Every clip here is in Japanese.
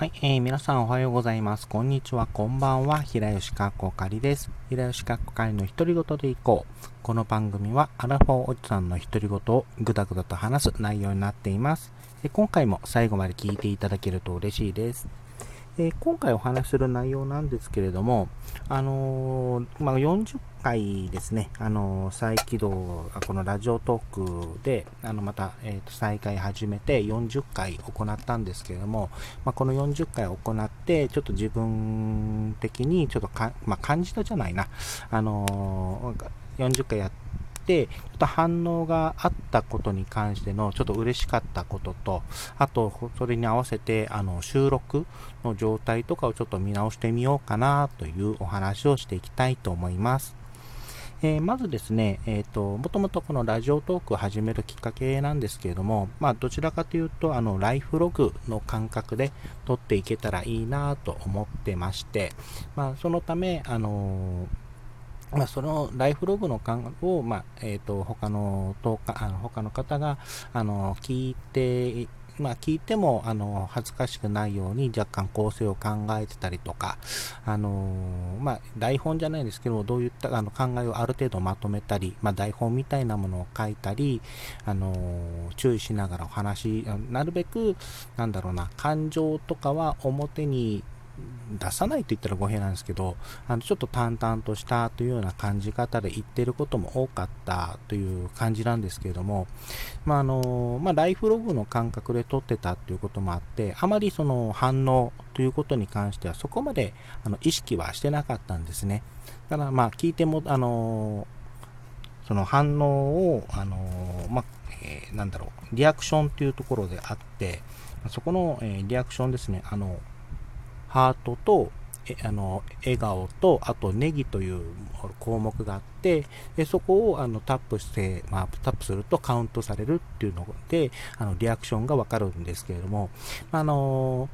はい、えー、皆さんおはようございます。こんにちは、こんばんは。平吉かっこかりです。平吉かっこかりの独り言でいこう。この番組はアラフォーおじさんの独り言をぐだぐだと話す内容になっています。今回も最後まで聞いていただけると嬉しいです。え今回お話しする内容なんですけれども、あのー、まあ、40回ですね、あのー、再起動、このラジオトークで、あの、また、えっ、ー、と、再開始めて40回行ったんですけれども、まあ、この40回行って、ちょっと自分的にちょっとか、まあ、感じたじゃないな、あの40回やっ、て、ちょっと反応があったことに関してのちょっと嬉しかったことと、あと、それに合わせて、あの、収録の状態とかをちょっと見直してみようかなというお話をしていきたいと思います。え、まずですね、えっ、ー、と、もともとこのラジオトークを始めるきっかけなんですけれども、まあ、どちらかというと、あの、ライフログの感覚で撮っていけたらいいなと思ってまして、まあ、そのため、あのーまあ、そのライフログの感を、まあ、えっ、ー、と、他の、あの他の方が、あの、聞いて、まあ、聞いても、あの、恥ずかしくないように若干構成を考えてたりとか、あのまあ、台本じゃないですけど、どういったあの考えをある程度まとめたり、まあ、台本みたいなものを書いたり、あの注意しながらお話、なるべく、なんだろうな、感情とかは表に出さないと言ったら語弊なんですけど、あのちょっと淡々としたというような感じ方で言ってることも多かったという感じなんですけれども、まあのまあ、ライフログの感覚で撮ってたということもあって、あまりその反応ということに関してはそこまであの意識はしてなかったんですね。だからまあ聞いても、あのその反応を、あのまあえー、なんだろう、リアクションというところであって、そこの、えー、リアクションですね、あの、ハートと、えあの笑顔と、あとネギという項目があって、でそこをあのタップして、まあ、タップするとカウントされるっていうので、あのリアクションがわかるんですけれども、あの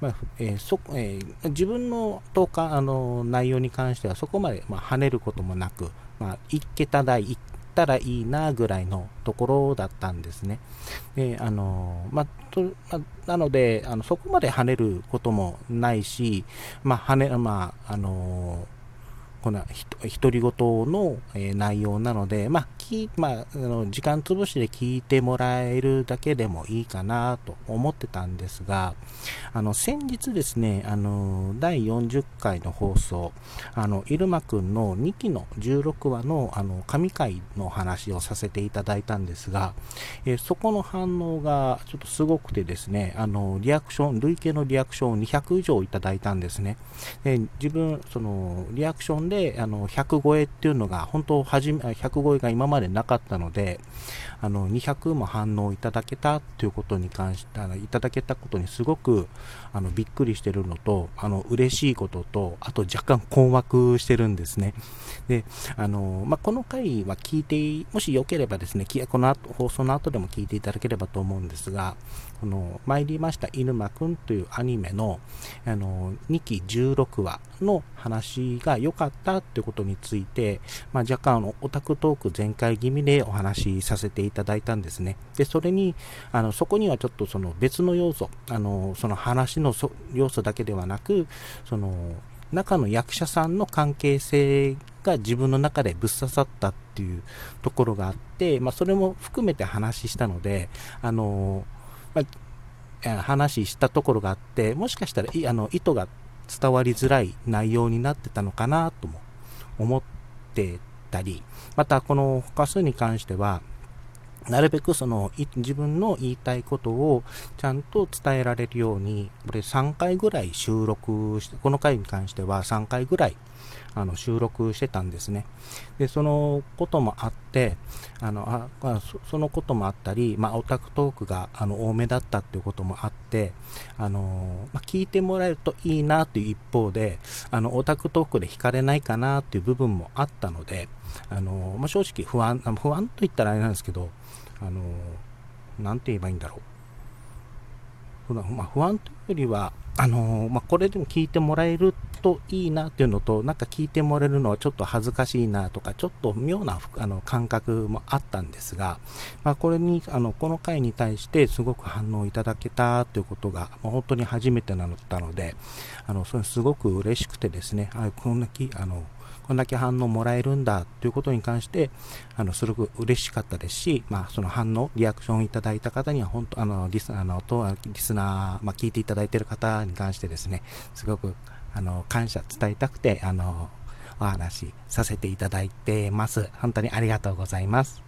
まあえー、そえー、自分の投下あの内容に関してはそこまで、まあ、跳ねることもなく、まあ、1桁台、1たらいいなぐらいのところだったんですね。で、あの、まとまなので、あのそこまで跳ねることもないし、まあ、跳ね、まあ、あのこの独り言の、え内容なので、まあ、きまあ、あの時間潰しで聞いてもらえるだけでもいいかなと思ってたんですが、あの先日ですね、あの第40回の放送、あの入間くんの2期の16話のあの神回の話をさせていただいたんですが、えそこの反応がちょっとすごくてですね、あのリアクション、累計のリアクションを200以上いただいたんですね。で自分、そのリアクションで、あの、100超えっていうのが、本当、はじめ、100超えが今までなかったので、あの、200も反応いただけたっていうことに関して、あいただけたことにすごく、あの、びっくりしてるのと、あの、嬉しいことと、あと若干困惑してるんですね。で、あの、まあ、この回は聞いて、もしよければですね、この後、放送の後でも聞いていただければと思うんですが、この、参りました犬間くんというアニメの、あの、2期16話の話が良かったってことについて、まあ、若干あのオタクトーク全開気味でお話しさせていただいたんですね。で、それに、あのそこにはちょっとその別の要素、あのその話の要素だけではなく、その中の役者さんの関係性が自分の中でぶっ刺さったっていうところがあって、まあ、それも含めて話したので、あのまあ、話したところがあって、もしかしたらあの意図が伝わりづらい内容になってたのかなとも思ってたり、またこの他数に関しては、なるべくその自分の言いたいことをちゃんと伝えられるように、これ3回ぐらい収録して、この回に関しては3回ぐらいあの収録してたんですね。で、そのこともあって、あのあそのこともあったり、まあ、オタクトークがあの多めだったっていうこともあって、あのまあ、聞いてもらえるといいなという一方で、あのオタクトークで惹かれないかなっていう部分もあったので、あのまあ、正直不安、不安と言ったらあれなんですけど、あのなんて言えばいいんだろう。まあ、不安というよりは、あの、まあ、これでも聞いてもらえるといいなっていうのと、なんか聞いてもらえるのはちょっと恥ずかしいなとか、ちょっと妙なあの感覚もあったんですが、まあ、これに、あの、この回に対してすごく反応いただけたということが、もう本当に初めてなったので、あの、それすごく嬉しくてですね、あこんなき、あの、こんだけ反応もらえるんだということに関して、あの、すごく嬉しかったですし、まあ、その反応、リアクションいただいた方には、本当、あの、リスあのとリスナー、まあ、聞いていただいている方に関してですね、すごく、あの、感謝伝えたくて、あの、お話しさせていただいてます。本当にありがとうございます。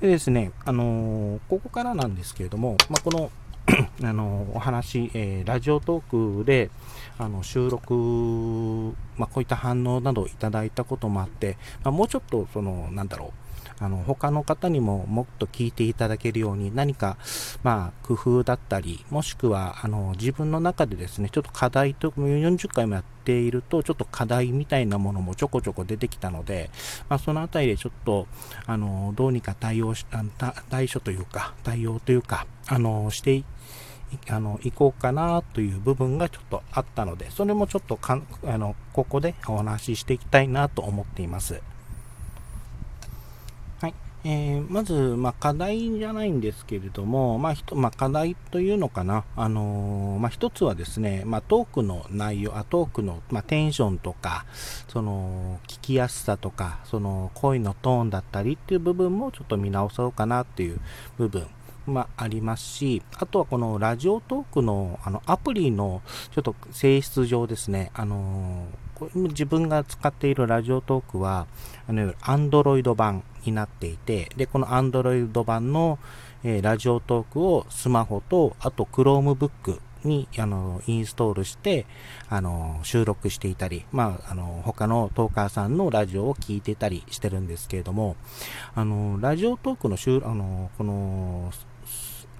でですね、あのここからなんですけれども、まあ、この あのお話、えー、ラジオトークであの収録、まあ、こういった反応などをいただいたこともあって、まあ、もうちょっとそのなんだろうあの他の方にももっと聞いていただけるように何か、まあ、工夫だったりもしくはあの自分の中でですねちょっと課題と40回もやっているとちょっと課題みたいなものもちょこちょこ出てきたので、まあ、そのあたりでちょっとあのどうにか対応し対処というか対応というかあのしてあの行こうかなという部分がちょっとあったので、それもちょっとかんあのここでお話ししていきたいなと思っています。えー、まず、まあ、課題じゃないんですけれども、まあひとまあ、課題というのかな、あのー、まあ、一つはですね、まあ、トークの内容、あトークの、まあ、テンションとか、その聞きやすさとか、その声のトーンだったりっていう部分もちょっと見直そうかなっていう部分。まあ、ありますし、あとはこのラジオトークのあのアプリのちょっと性質上ですね、あのー、自分が使っているラジオトークは、あの、アンドロイド版、になっていて、で、この Android 版の、えー、ラジオトークをスマホと、あと Chromebook にあのインストールしてあの収録していたり、まあ、あの他のトーカーさんのラジオを聞いてたりしてるんですけれどもあのラジオトークの収あのこの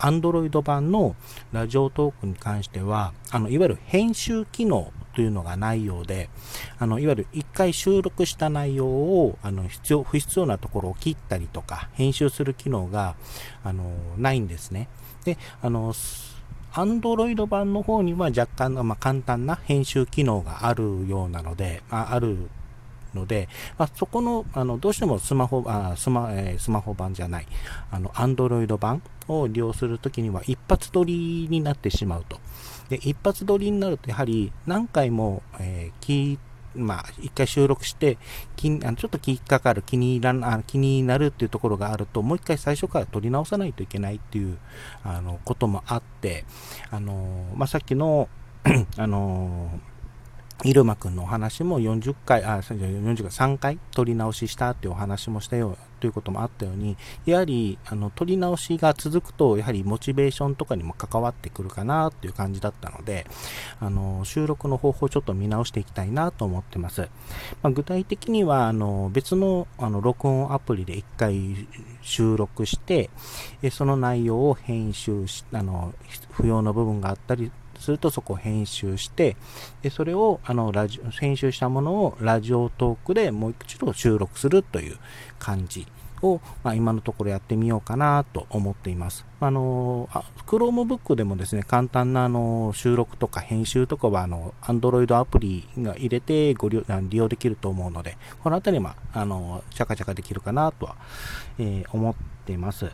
Android 版のラジオトークに関してはあのいわゆる編集機能というのがないようで、あの、いわゆる一回収録した内容を、あの、必要、不必要なところを切ったりとか、編集する機能が、あの、ないんですね。で、あの、アンドロイド版の方には若干、まあ、簡単な編集機能があるようなので、あ、あるので、まあ、そこの、あの、どうしてもスマホ、あスマ、えー、スマホ版じゃない、あの、アンドロイド版を利用するときには一発撮りになってしまうと。で、一発撮りになると、やはり何回も、えー、聞まあ、一回収録して、きあのちょっと気かかる、気に入らあ気になるっていうところがあると、もう一回最初から撮り直さないといけないっていうあのこともあって、あのまあ、さっきの あの入間くんのお話も40回、あ、40回、3回撮り直ししたっていうお話もしたよということもあったように、やはり、あの、撮り直しが続くと、やはりモチベーションとかにも関わってくるかなっていう感じだったので、あの、収録の方法をちょっと見直していきたいなと思ってます。まあ、具体的には、あの、別の、あの、録音アプリで1回収録して、その内容を編集し、あの、不要な部分があったりするとそこを編集して、でそれをあのラジ編集したものをラジオトークでもう一度収録するという感じを、まあ、今のところやってみようかなと思っています。あの、Chromebook でもですね、簡単なあの収録とか編集とかは、あの、Android アプリが入れてご利用利用できると思うので、このあたりは、あの、チャカチャカできるかなとは、えー、思っています。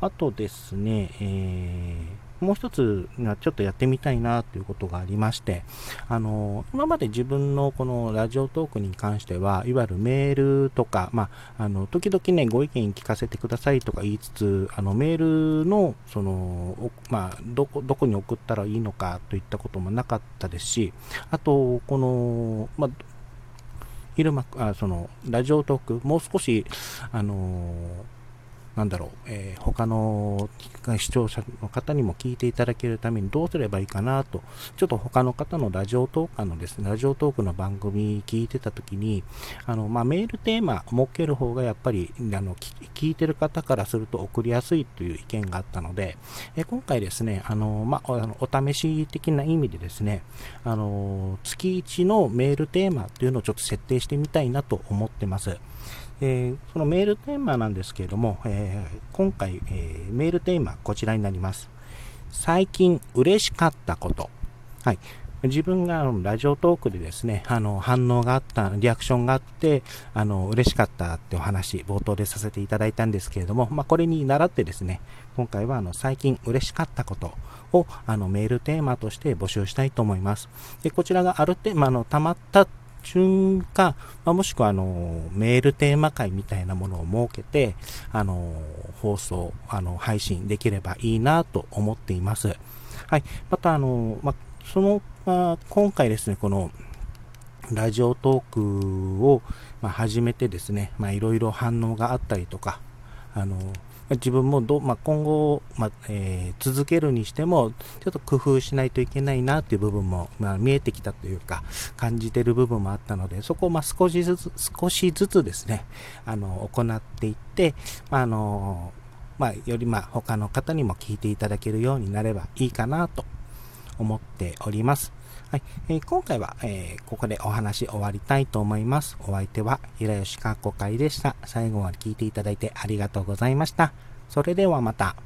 あとですね、えーもう一つがちょっとやってみたいなということがありまして、あの、今まで自分のこのラジオトークに関しては、いわゆるメールとか、まあ、あの、時々ね、ご意見聞かせてくださいとか言いつつ、あの、メールの、その、まあ、どこ、どこに送ったらいいのかといったこともなかったですし、あと、この、まあ、昼間、あその、ラジオトーク、もう少し、あのなんだろう、えー、他の視聴者の方にも聞いていただけるためにどうすればいいかなと、ちょっと他の方のラジオトーカーのですね、ラジオトークの番組聞いてた時に、あの、まあ、メールテーマ設ける方がやっぱり、あの、聞いてる方からすると送りやすいという意見があったので、え今回ですね、あの、まあ、あのお試し的な意味でですね、あの、月1のメールテーマというのをちょっと設定してみたいなと思ってます。えー、そのメールテーマなんですけれども、えー、今回、えー、メールテーマこちらになります。最近嬉しかったこと。はい。自分がラジオトークでですね、あの、反応があった、リアクションがあって、あの、嬉しかったってお話、冒頭でさせていただいたんですけれども、まあ、これに倣ってですね、今回は、あの、最近嬉しかったことを、あの、メールテーマとして募集したいと思います。で、こちらがある程度、あの、溜まった瞬間、まあ、もしくはあのメールテーマ会みたいなものを設けて、あの放送、あの配信できればいいなと思っています。はい。また、あの、まあ、その、まあ、今回ですね、この、ラジオトークを、ま、始めてですね、まあ、いろいろ反応があったりとか、あの、自分もど、まあ、今後、まあ、えー、続けるにしても、ちょっと工夫しないといけないなっていう部分も、まあ、見えてきたというか、感じてる部分もあったので、そこをま少しずつ、少しずつですね、あの、行っていって、まあ、の、まあ、よりま、他の方にも聞いていただけるようになればいいかなと思っております。はい。えー、今回は、えー、ここでお話終わりたいと思います。お相手は、平吉かっこかいでした。最後まで聞いていただいてありがとうございました。それではまた。